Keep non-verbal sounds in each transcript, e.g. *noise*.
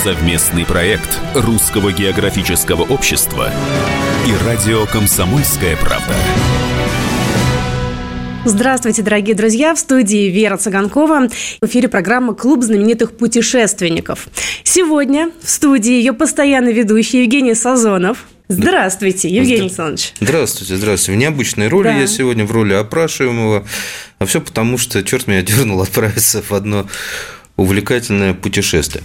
Совместный проект Русского географического общества и радио «Комсомольская правда». Здравствуйте, дорогие друзья! В студии Вера Цыганкова. В эфире программа «Клуб знаменитых путешественников». Сегодня в студии ее постоянный ведущий Евгений Сазонов. Здравствуйте, Евгений Александрович. Здравствуйте, здравствуйте. В необычной роли Да. я сегодня в роли опрашиваемого. А все потому, что черт меня дернул отправиться в одно увлекательное путешествие.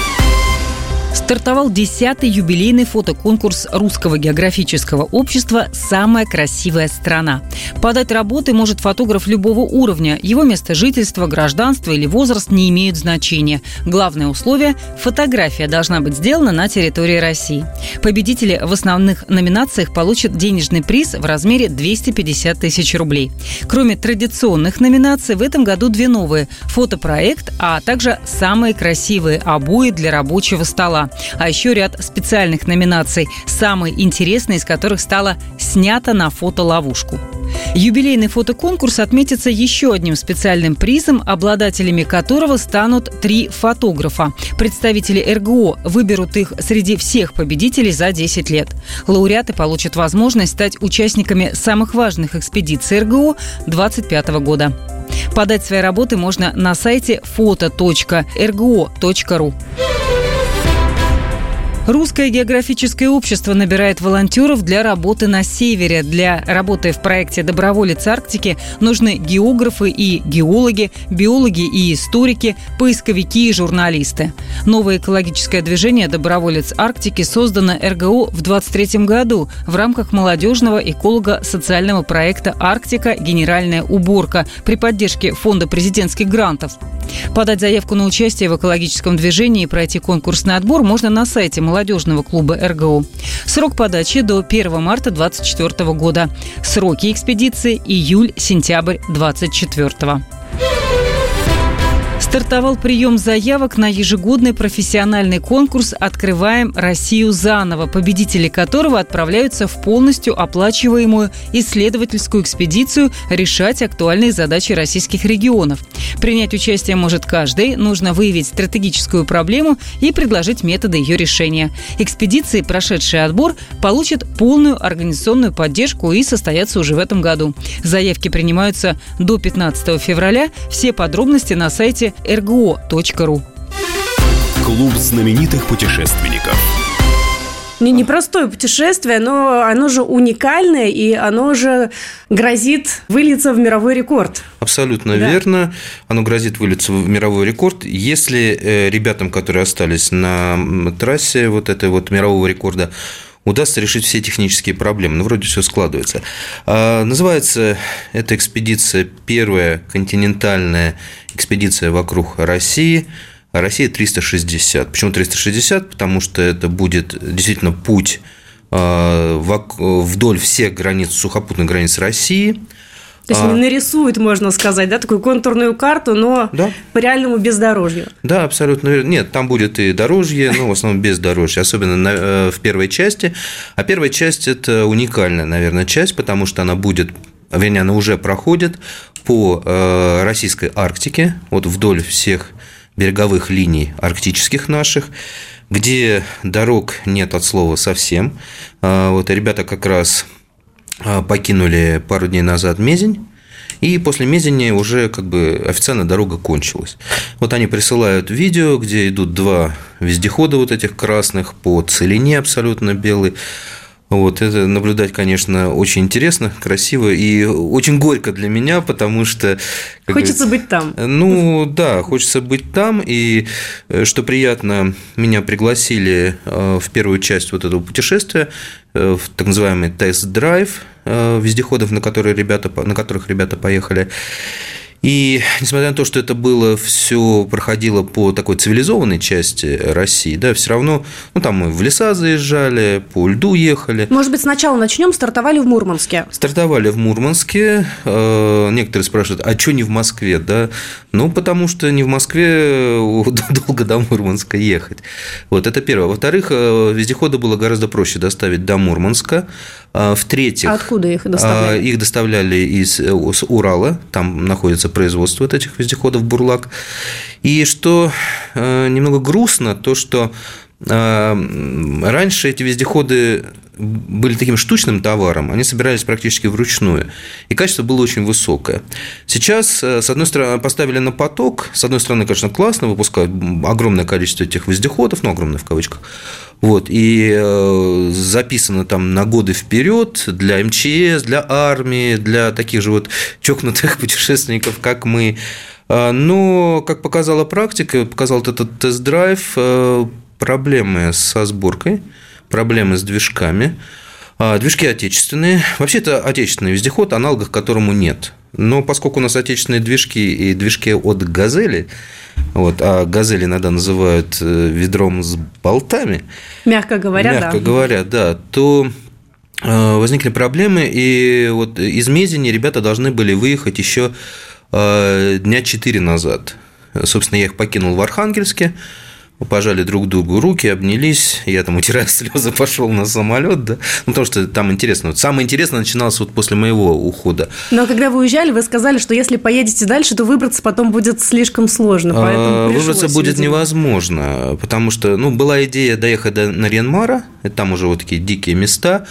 Стартовал 10-й юбилейный фотоконкурс Русского географического общества «Самая красивая страна». Подать работы может фотограф любого уровня. Его место жительства, гражданство или возраст не имеют значения. Главное условие – фотография должна быть сделана на территории России. Победители в основных номинациях получат денежный приз в размере 250 тысяч рублей. Кроме традиционных номинаций, в этом году две новые – фотопроект, а также самые красивые обои для рабочего стола. А еще ряд специальных номинаций, самые интересные из которых стала «Снято на фотоловушку». Юбилейный фотоконкурс отметится еще одним специальным призом, обладателями которого станут три фотографа. Представители РГО выберут их среди всех победителей за 10 лет. Лауреаты получат возможность стать участниками самых важных экспедиций РГО 2025 года. Подать свои работы можно на сайте foto.rgo.ru. Русское географическое общество набирает волонтеров для работы на севере. Для работы в проекте «Доброволец Арктики» нужны географы и геологи, биологи и историки, поисковики и журналисты. Новое экологическое движение «Доброволец Арктики» создано РГО в 23 году в рамках молодежного эколого-социального проекта «Арктика. Генеральная уборка» при поддержке Фонда президентских грантов. Подать заявку на участие в экологическом движении и пройти конкурсный отбор можно на сайте молодежного клуба РГУ. Срок подачи до 1 марта 2024 года. Сроки экспедиции июль-сентябрь 2024 Стартовал прием заявок на ежегодный профессиональный конкурс «Открываем Россию заново», победители которого отправляются в полностью оплачиваемую исследовательскую экспедицию решать актуальные задачи российских регионов. Принять участие может каждый, нужно выявить стратегическую проблему и предложить методы ее решения. Экспедиции, прошедшие отбор, получат полную организационную поддержку и состоятся уже в этом году. Заявки принимаются до 15 февраля. Все подробности на сайте rgo.ru. Клуб знаменитых путешественников. Не непростое путешествие, но оно же уникальное, и оно же грозит вылиться в мировой рекорд. Абсолютно Да. верно. Оно грозит вылиться в мировой рекорд. Если э, ребятам, которые остались на трассе вот этой вот мирового рекорда, удастся решить все технические проблемы. Ну, вроде все складывается. А, называется эта экспедиция первая континентальная экспедиция вокруг России. Россия 360. Почему 360? Потому что это будет действительно путь а, вдоль всех границ, сухопутных границ России. То есть А. нарисует, можно сказать, да, такую контурную карту, но Да. по реальному бездорожью. Да, абсолютно верно. Нет, там будет и дорожье, но в основном без дорожья, особенно на- э, в первой части. А первая часть – это уникальная, наверное, часть, потому что она будет, вернее, она уже проходит по э, российской Арктике, вот вдоль всех береговых линий арктических наших, где дорог нет от слова совсем. А, Вот ребята как раз покинули пару дней назад Мезень, и после Мезени уже как бы официально дорога кончилась. Вот они присылают видео, где идут два вездехода вот этих красных по целине абсолютно белый. Вот, это наблюдать, конечно, очень интересно, красиво и очень горько для меня, потому что... Хочется быть там. ну да, хочется быть там, и э, что приятно, меня пригласили э, в первую часть вот этого путешествия, э, в так называемый тест-драйв вездеходов, на, которые ребята, на которых ребята поехали. И несмотря на то, что это было все проходило по такой цивилизованной части России, да, все равно, ну там мы в леса заезжали, по льду ехали. Может быть, сначала начнем, стартовали в Мурманске. Стартовали в Мурманске. Э, некоторые спрашивают, а что не в Москве, да? Ну, потому что не в Москве *laughs* долго до Мурманска ехать. Вот это первое. Во-вторых, э, вездеходы было гораздо проще доставить до Мурманска. А, в-третьих, а откуда их доставляли? Их доставляли из э, с Урала, там находится производство вот этих вездеходов «Бурлак». И что э, немного грустно, то, что э, раньше эти вездеходы были таким штучным товаром, они собирались практически вручную, и качество было очень высокое. Сейчас, с одной стороны, поставили на поток, с одной стороны, конечно, классно, выпускают огромное количество этих вездеходов, ну, огромное в кавычках, вот, и э, записано там на годы вперед для МЧС, для армии, для таких же вот чокнутых *laughs* путешественников, как мы. А, но, как показала практика, показал этот тест-драйв, э, проблемы со сборкой, проблемы с движками. А, движки отечественные. Вообще, это отечественный вездеход, аналогов которому нет. Но поскольку у нас отечественные движки и движки от «Газели», вот, а «Газели» иногда называют э, ведром с болтами. Мягко говоря, мягко да. говоря, да, то э, возникли проблемы, и вот из Мезени ребята должны были выехать еще э, дня четыре назад. Собственно, я их покинул в Архангельске, пожали друг другу руки, обнялись, я там, утирая *laughs* слезы, пошел на самолет, да, ну, потому что там интересно. Вот самое интересное начиналось вот после моего ухода. Но когда вы уезжали, вы сказали, что если поедете дальше, то выбраться потом будет слишком сложно, а, Выбраться будет видимо. невозможно, потому что, ну, была идея доехать до Нарьянмара, там уже вот такие дикие места,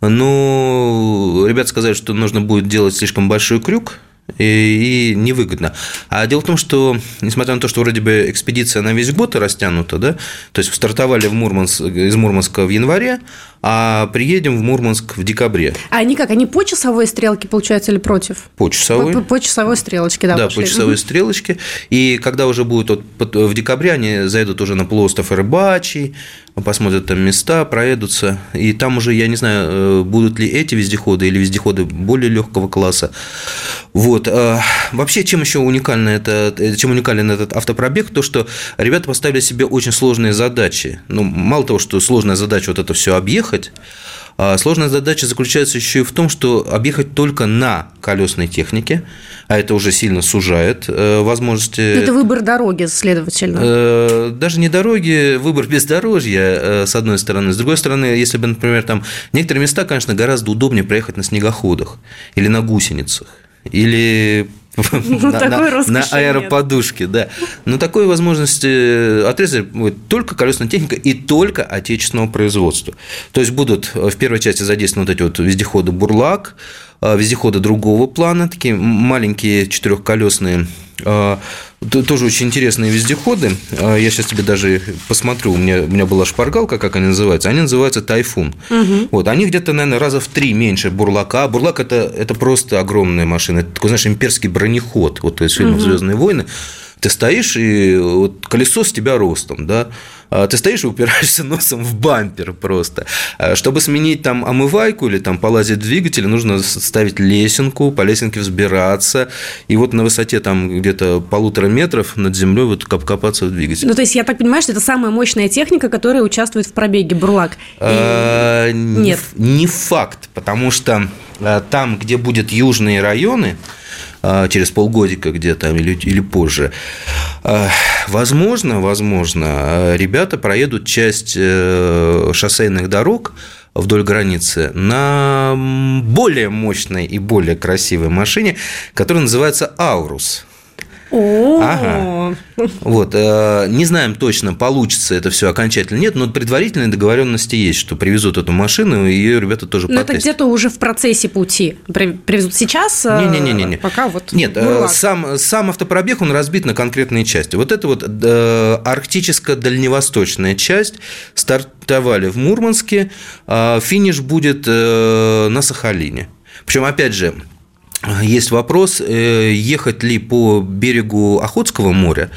но ребята сказали, что нужно будет делать слишком большой крюк, и, и невыгодно. А дело в том, что, несмотря на то, что вроде бы экспедиция на весь год растянута, да, то есть стартовали в Мурманск, из Мурманска в январе, а приедем в Мурманск в декабре. А они как? Они по часовой стрелке, получается, или против? По часовой. По, по, по часовой стрелочке, да. Да, пошли. по часовой стрелочке. И когда уже будет вот, в декабре, они зайдут уже на полуостров Рыбачий, посмотрят там места, проедутся. И там уже, я не знаю, э, будут ли эти вездеходы или вездеходы более легкого класса. Вот. А вообще, чем еще уникально это, чем уникален этот автопробег, то, что ребята поставили себе очень сложные задачи. Ну, мало того, что сложная задача вот это все объехать, сложная задача заключается еще и в том, что объехать только на колесной технике, а это уже сильно сужает э, возможности. Это выбор дороги, следовательно. Э, даже не дороги, выбор бездорожья, э, с одной стороны. С другой стороны, если бы, например, там некоторые места, конечно, гораздо удобнее проехать на снегоходах или на гусеницах или *laughs* на, на, аэроподушке, да. Но такой возможности э, отрезали будет только колесная техника и только отечественного производства. То есть будут в первой части задействованы вот эти вот вездеходы «Бурлак», э, вездеходы другого плана, такие маленькие четырехколесные э, тоже очень интересные вездеходы. Я сейчас тебе даже посмотрю. У меня, у меня была шпаргалка, как они называются. Они называются Тайфун. Угу. Вот, они где-то, наверное, раза в три меньше Бурлака. Бурлак это, это просто огромная машина. Это такой, знаешь, имперский бронеход. Вот из фильмов угу. Звездные войны. Ты стоишь, и вот колесо с тебя ростом, да, а ты стоишь и упираешься *laughs* носом в бампер просто. А чтобы сменить там омывайку или там полазить в двигателе, нужно ставить лесенку, по лесенке взбираться, и вот на высоте там где-то полутора метров над землей вот копаться в двигатель. Ну, то есть, я так понимаю, что это самая мощная техника, которая участвует в пробеге Бурлак? А, Нет. Не факт, потому что там, где будут южные районы, через полгодика где-то или, или позже. А, возможно, возможно, ребята проедут часть э, шоссейных дорог вдоль границы на более мощной и более красивой машине, которая называется «Аурус». Ага. *laughs* Вот. Э, не знаем точно, получится это все окончательно нет, но предварительные договоренности есть, что привезут эту машину, и ее ребята тоже Но это где-то уже в процессе пути. Привезут сейчас? Не-не-не. не. Пока вот... Нет, э, сам, сам автопробег, он разбит на конкретные части. Вот это вот э, арктическо-дальневосточная часть стартовали в Мурманске, а финиш будет на Сахалине. Причем, опять же, есть вопрос, э, ехать ли по берегу Охотского моря,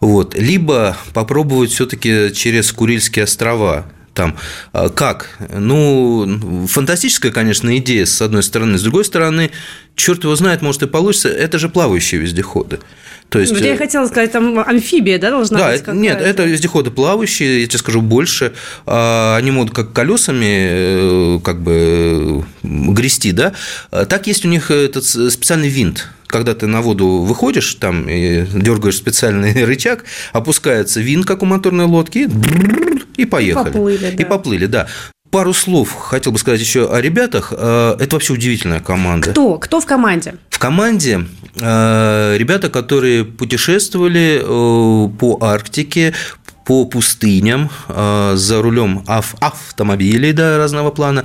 вот, либо попробовать все-таки через Курильские острова. там. А как? Ну, фантастическая, конечно, идея, с одной стороны. С другой стороны, черт его знает, может и получится. Это же плавающие вездеходы. То есть, я э, хотела сказать, там амфибия, да, должна да, быть? Да, нет, это вездеходы плавающие, я тебе скажу больше. А, они могут как колесами э, как бы грести, да. Так есть у них этот специальный винт когда ты на воду выходишь, там и дергаешь специальный *laughs* рычаг, опускается винт, как у моторной лодки, и поехали. И поплыли, да. И поплыли, да. Пару слов хотел бы сказать еще о ребятах. Э, это вообще удивительная команда. Кто? Кто в команде? В команде э, ребята, которые путешествовали э, по Арктике, по пустыням а, за рулем автомобилей да, разного плана.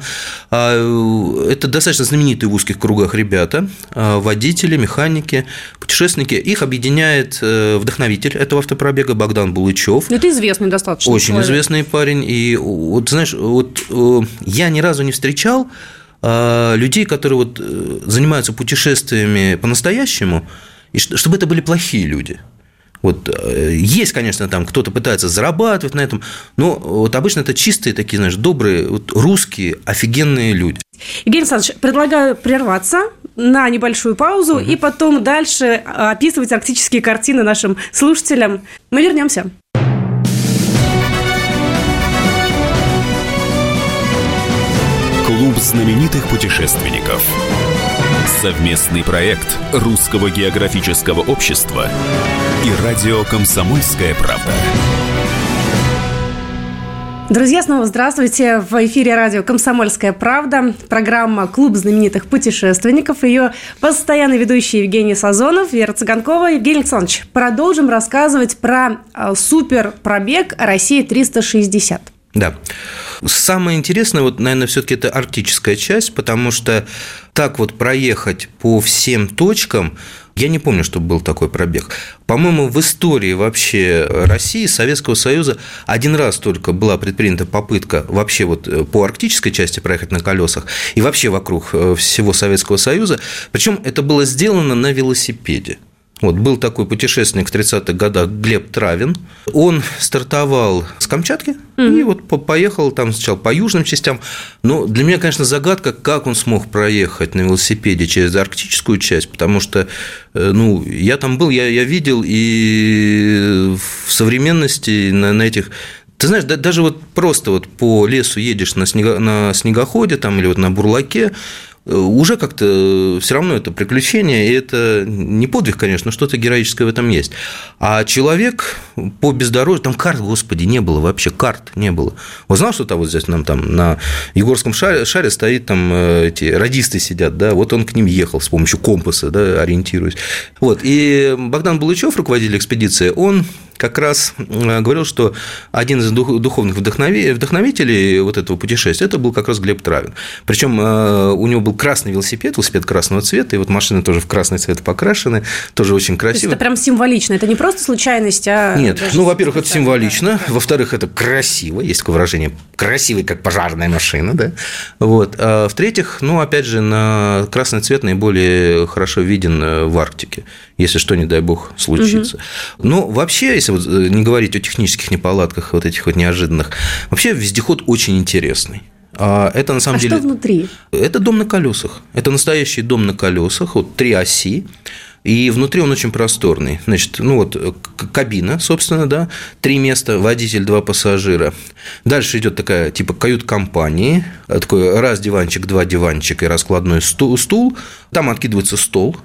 А, это достаточно знаменитые в узких кругах ребята, а, водители, механики, путешественники. Их объединяет э, вдохновитель этого автопробега Богдан Булычев. Это известный достаточно. Очень человек. известный парень. И вот, знаешь, вот э, я ни разу не встречал людей, которые вот э, занимаются путешествиями по-настоящему, и чтобы это были плохие люди – вот э, есть, конечно, там кто-то пытается зарабатывать на этом, но вот обычно это чистые такие, знаешь, добрые, вот русские, офигенные люди. Евгений Александрович, предлагаю прерваться на небольшую паузу угу. и потом дальше описывать арктические картины нашим слушателям. Мы вернемся. Клуб знаменитых путешественников. Совместный проект Русского географического общества и радио «Комсомольская правда». Друзья, снова здравствуйте. В эфире радио «Комсомольская правда». Программа «Клуб знаменитых путешественников». Ее постоянный ведущий Евгений Сазонов, Вера Цыганкова. Евгений Александрович, продолжим рассказывать про а, суперпробег «Россия-360». Да. Самое интересное, вот, наверное, все-таки это арктическая часть, потому что так вот проехать по всем точкам, я не помню, чтобы был такой пробег. По-моему, в истории вообще России, Советского Союза один раз только была предпринята попытка вообще вот э, по арктической части проехать на колесах и вообще вокруг э, всего Советского Союза. Причем это было сделано на велосипеде. Вот, был такой путешественник в 30-х годах Глеб Травин. Он стартовал с Камчатки mm-hmm. и вот поехал там сначала по южным частям. Но для меня, конечно, загадка, как он смог проехать на велосипеде через арктическую часть, потому что, э, ну, я там был, я, я видел, и в современности на, на этих ты знаешь, да, даже вот просто вот по лесу едешь на, снего, на снегоходе там, или вот на бурлаке, уже как-то все равно это приключение, и это не подвиг, конечно, но что-то героическое в этом есть. А человек по бездорожью, там карт, господи, не было вообще, карт не было. Вот знал, что там вот здесь нам там на Егорском шаре, шаре стоит, там э, эти радисты сидят, да, вот он к ним ехал с помощью компаса, да, ориентируясь. Вот, и Богдан Булычев, руководитель экспедиции, он как раз э, говорил, что один из духовных вдохновителей вот этого путешествия это был как раз Глеб Травин. Причем у него был красный велосипед, велосипед красного цвета, и вот машины тоже в красный цвет покрашены, тоже очень красиво. Это прям символично, это не просто случайность, а... Нет, ну, во-первых, это символично, да. во-вторых, это красиво, есть такое выражение, красивый, как пожарная машина, да, вот. А в-третьих, ну, опять же, на красный цвет наиболее хорошо виден э, в Арктике, если что, не дай бог, случится. Угу. Но вообще, если вот э, не говорить о технических неполадках, вот этих вот неожиданных, вообще вездеход очень интересный. А это на самом а деле... что внутри? Это дом на колесах. Это настоящий дом на колесах, вот три оси. И внутри он очень просторный. Значит, ну вот кабина, собственно, да, три места, водитель, два пассажира. Дальше идет такая типа кают-компании, такой раз диванчик, два диванчика и раскладной стул. Там откидывается стол,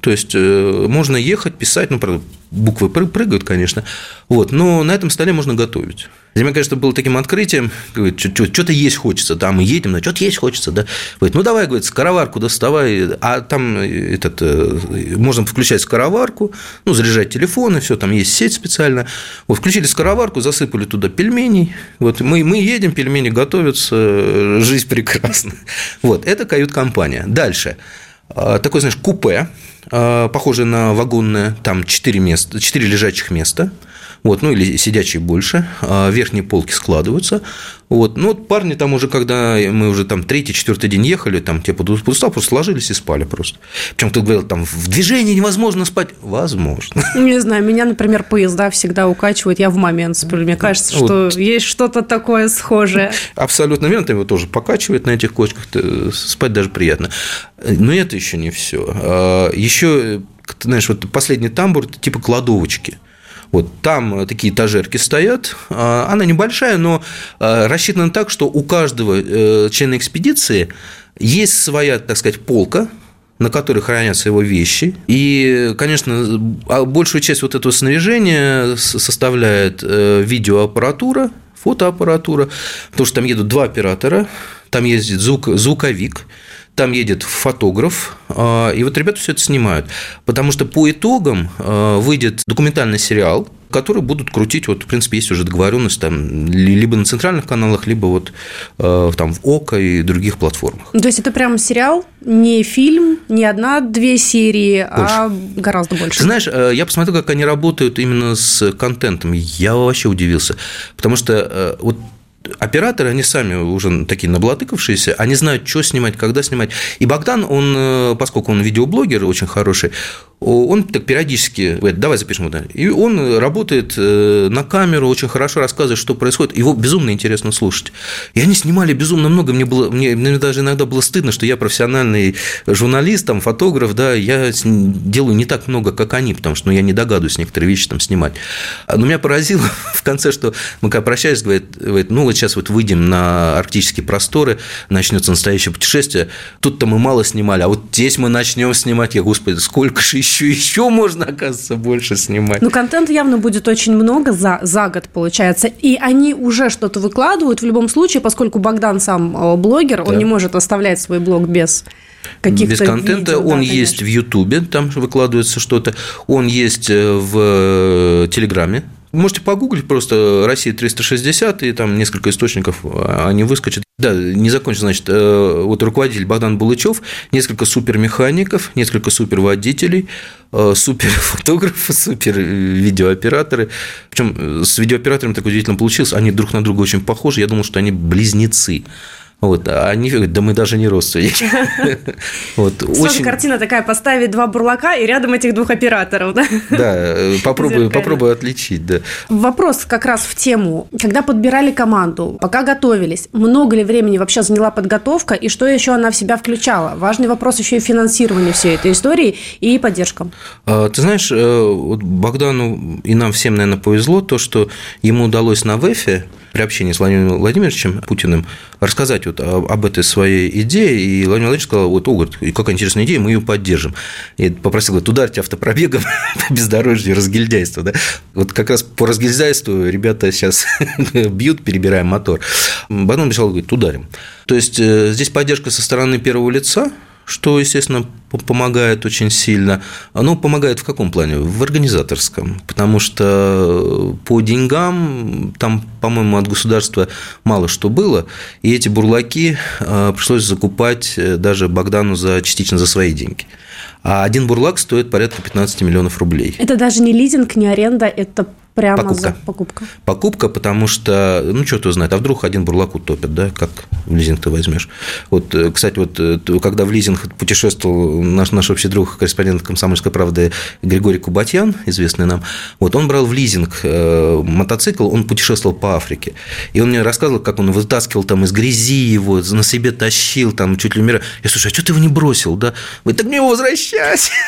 то есть э, можно ехать, писать, ну, правда, буквы прыгают, конечно, вот, но на этом столе можно готовить. Для меня, конечно, было таким открытием, говорит, что-то есть хочется, да, мы едем, но что-то есть хочется, да. Говорит, ну, давай, говорит, скороварку доставай, а там этот, э, можно включать скороварку, ну, заряжать телефон, и все, там есть сеть специально. Вот, включили скороварку, засыпали туда пельменей, вот, мы, мы едем, пельмени готовятся, жизнь прекрасна. Вот, это кают-компания. Дальше. А, такое, знаешь, купе, а, похожее на вагонное, там 4, места, 4 лежачих места – вот, ну или сидячие больше, а верхние полки складываются, вот, ну вот парни там уже, когда мы уже там третий, четвертый день ехали, там типа устал, просто сложились и спали просто. Причем кто говорил, там в движении невозможно спать, возможно. Не знаю, меня, например, поезда всегда укачивают, я в момент сплю, мне кажется, что вот. есть что-то такое схожее. *laughs* Абсолютно верно, его тоже покачивает на этих кочках, спать даже приятно. Но это еще не все. А, еще, ты знаешь, вот последний тамбур типа кладовочки. Вот там такие этажерки стоят. А, она небольшая, но а, рассчитана так, что у каждого э, члена экспедиции есть своя, так сказать, полка, на которой хранятся его вещи. И, конечно, большую часть вот этого снаряжения составляет э, видеоаппаратура, фотоаппаратура, потому что там едут два оператора, там ездит звук, звуковик, там едет фотограф, а, и вот ребята все это снимают. Потому что по итогам а, выйдет документальный сериал, который будут крутить, вот, в принципе, есть уже договоренность там, либо на центральных каналах, либо вот а, там в ОКО и других платформах. То есть это прям сериал, не фильм, не одна-две серии, больше. а гораздо больше. Ты знаешь, я посмотрел, как они работают именно с контентом. Я вообще удивился. Потому что вот операторы, они сами уже такие наблатыкавшиеся, они знают, что снимать, когда снимать. И Богдан, он, э, поскольку он видеоблогер очень хороший, он так периодически говорит, давай запишем это. И он работает э, на камеру, очень хорошо рассказывает, что происходит. Его безумно интересно слушать. И они снимали безумно много. Мне, было, мне, мне даже иногда было стыдно, что я профессиональный журналист, там, фотограф, да, я делаю не так много, как они, потому что ну, я не догадываюсь некоторые вещи там снимать. Но меня поразило *laughs* в конце, что мы когда прощались, говорит, говорит, ну вот сейчас вот выйдем на арктические просторы, начнется настоящее путешествие. Тут-то мы мало снимали, а вот здесь мы начнем снимать. Я, господи, сколько же еще, еще можно, оказывается, больше снимать. Ну, контента явно будет очень много за, за год, получается. И они уже что-то выкладывают в любом случае, поскольку Богдан сам э, блогер, да. он не может оставлять свой блог без каких-то без контента. Видео, он да, есть в Ютубе, там выкладывается что-то. Он есть э, в э, Телеграме, Можете погуглить просто «Россия 360», и там несколько источников, а, они выскочат. Да, не закончил, значит, э, вот руководитель Богдан Булычев, несколько супермехаников, несколько суперводителей, э, суперфотографы, *laughs* супервидеооператоры. Причем с видеооператорами так удивительно получилось, они друг на друга очень похожи, я думал, что они близнецы. Вот, а они говорят, да мы даже не родственники. *laughs* Вот, очень... картина такая, поставить два бурлака и рядом этих двух операторов, да? Да, попробую, попробую отличить, да. Вопрос как раз в тему. Когда подбирали команду, пока готовились, много ли времени вообще заняла подготовка и что еще она в себя включала? Важный вопрос еще и финансирование всей этой истории и поддержка. А, ты знаешь, э, Богдану и нам всем, наверное, повезло то, что ему удалось на ВЭФе при общении с Владимиром Владимировичем Путиным рассказать вот об этой своей идее, и Владимир Владимирович сказал, вот, о, говорит, какая интересная идея, мы ее поддержим. И попросил, говорит, ударьте автопробегом *laughs* по бездорожью разгильдяйства. Да? Вот как раз по разгильдяйству ребята сейчас *laughs* бьют, перебираем мотор. Богдан обещал, говорит, ударим. То есть, э, здесь поддержка со стороны первого лица, что, естественно, помогает очень сильно. Оно помогает в каком плане? В организаторском. Потому что по деньгам там, по-моему, от государства мало что было. И эти бурлаки э, пришлось закупать э, даже Богдану за, частично за свои деньги. А один бурлак стоит порядка 15 миллионов рублей. Это даже не лизинг, не аренда, это Прямо покупка. за покупка. Покупка, потому что, ну, что кто знает, а вдруг один бурлак утопит, да, как в лизинг ты возьмешь. Вот, э, кстати, вот э, когда в лизинг путешествовал наш, наш общий друг, корреспондент «Комсомольской правды» Григорий Кубатьян, известный нам, вот он брал в лизинг э, мотоцикл, он путешествовал по Африке. И он мне рассказывал, как он вытаскивал там из грязи его, на себе тащил, там чуть ли умирал. Я слушай, а что ты его не бросил, да? Вы так мне его возвращать. *laughs*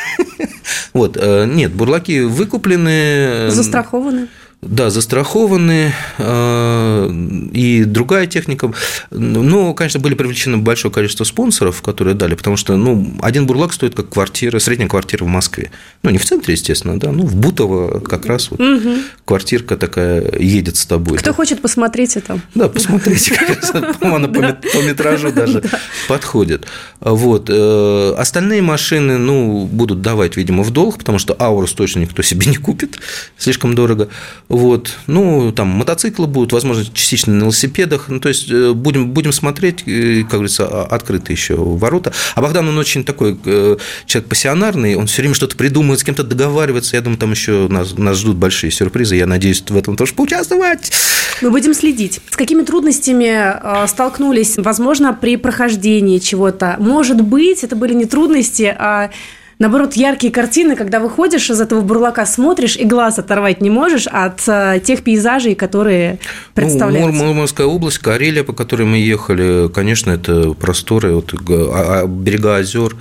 Вот, нет, бурлаки выкуплены. Застрахованы. Да, застрахованы, э, и другая техника. Но, конечно, были привлечены большое количество спонсоров, которые дали, потому что ну, один бурлак стоит как квартира, средняя квартира в Москве. Ну, не в центре, естественно, да, ну, в Бутово как раз вот угу. квартирка такая едет с тобой. Кто да. хочет, посмотреть это. Да, посмотрите, *laughs* она по метражу *laughs* даже подходит. Вот. Э, остальные машины, ну, будут давать, видимо, в долг, потому что Аурус точно никто себе не купит, слишком дорого. Вот. Ну, там мотоциклы будут, возможно, частично на велосипедах. Ну, то есть э, будем, будем смотреть, э, как говорится, открыты еще ворота. А Богдан, он очень такой э, человек пассионарный, он все время что-то придумывает, с кем-то договаривается. Я думаю, там еще нас, нас ждут большие сюрпризы. Я надеюсь в этом тоже поучаствовать. Мы будем следить. С какими трудностями столкнулись, возможно, при прохождении чего-то? Может быть, это были не трудности, а наоборот, яркие картины, когда выходишь из этого бурлака, смотришь и глаз оторвать не можешь от э, тех пейзажей, которые представляются. Ну, Мурманская область, Карелия, по которой мы ехали, конечно, это просторы, вот, а, а, берега озер,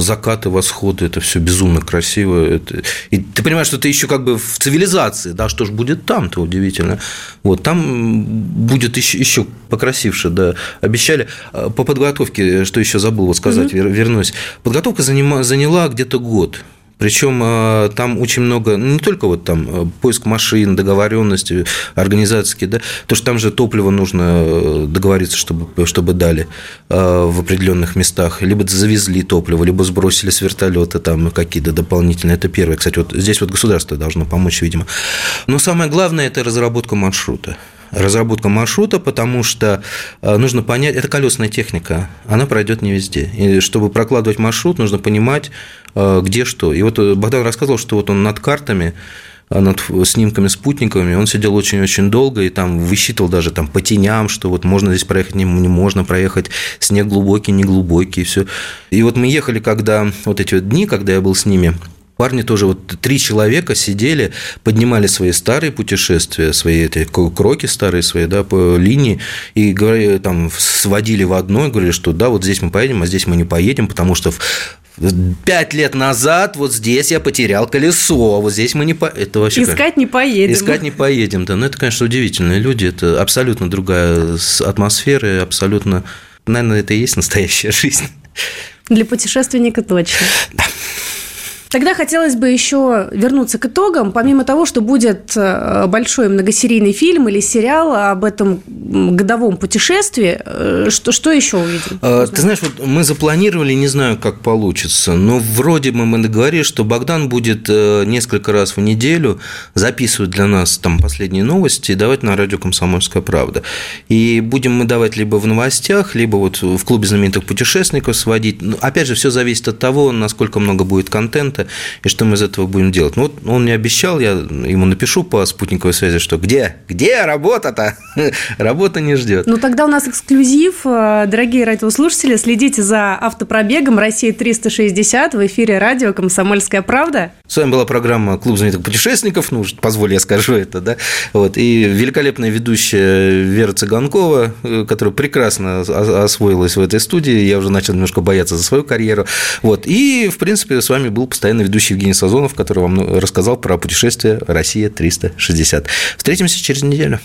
закаты, восходы, это все безумно красиво. Это... И ты понимаешь, что ты еще как бы в цивилизации, да, что же будет там-то удивительно. Вот, там будет еще, еще покрасивше, да, обещали. А, по подготовке, что еще забыл вот сказать, mm-hmm. вернусь. Подготовка заняла где-то год. Причем э, там очень много, ну, не только вот там э, поиск машин, договоренности, организации, да, то, что там же топливо нужно э, договориться, чтобы, чтобы дали в определенных местах, либо завезли топливо, либо сбросили с вертолета там какие-то дополнительные. Это первое. Кстати, вот здесь вот государство должно помочь, видимо. Но самое главное – это разработка маршрута разработка маршрута, потому что нужно понять, это колесная техника, она пройдет не везде. И чтобы прокладывать маршрут, нужно понимать, Э, где что. И вот э, Богдан рассказывал, что вот он над картами э, над снимками спутниковыми, он сидел очень-очень долго и там высчитывал даже там по теням, что вот можно здесь проехать, не, не можно проехать, снег глубокий, не глубокий, и все. И вот мы ехали, когда вот эти вот дни, когда я был с ними, Парни тоже, вот три человека сидели, поднимали свои старые путешествия, свои эти кроки старые свои, да, по линии, и говорили, там, сводили в одно, и говорили, что да, вот здесь мы поедем, а здесь мы не поедем, потому что Пять лет назад вот здесь я потерял колесо, а вот здесь мы не по... это вообще искать как... не поедем. Искать не поедем, да. Ну это, конечно, удивительные люди. Это абсолютно другая атмосфера, абсолютно, наверное, это и есть настоящая *laughs* жизнь. Для путешественника точно. Да. Тогда хотелось бы еще вернуться к итогам. Помимо того, что будет э, большой многосерийный фильм или сериал об этом годовом путешествии, э, что, что еще увидим? А, ты знаешь, вот мы запланировали, не знаю, как получится, но вроде бы мы договорились, что Богдан будет э, несколько раз в неделю записывать для нас там последние новости и давать на радио «Комсомольская правда». И будем мы давать либо в новостях, либо вот в клубе знаменитых путешественников сводить. Но, опять же, все зависит от того, насколько много будет контента, это, и что мы из этого будем делать. Ну, вот он мне обещал, я ему напишу по спутниковой связи, что где? Где работа-то? *laughs* Работа не ждет. Ну, тогда у нас эксклюзив. Дорогие радиослушатели, следите за автопробегом России 360 в эфире радио «Комсомольская правда». С вами была программа «Клуб знаменитых путешественников», ну, позволь, я скажу это, да, вот, и великолепная ведущая Вера Цыганкова, которая прекрасно освоилась в этой студии, я уже начал немножко бояться за свою карьеру, вот, и, в принципе, с вами был постоянно постоянно ведущий Евгений Сазонов, который вам ну, рассказал про путешествие «Россия-360». Встретимся через неделю.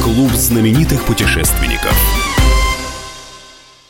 Клуб знаменитых путешественников.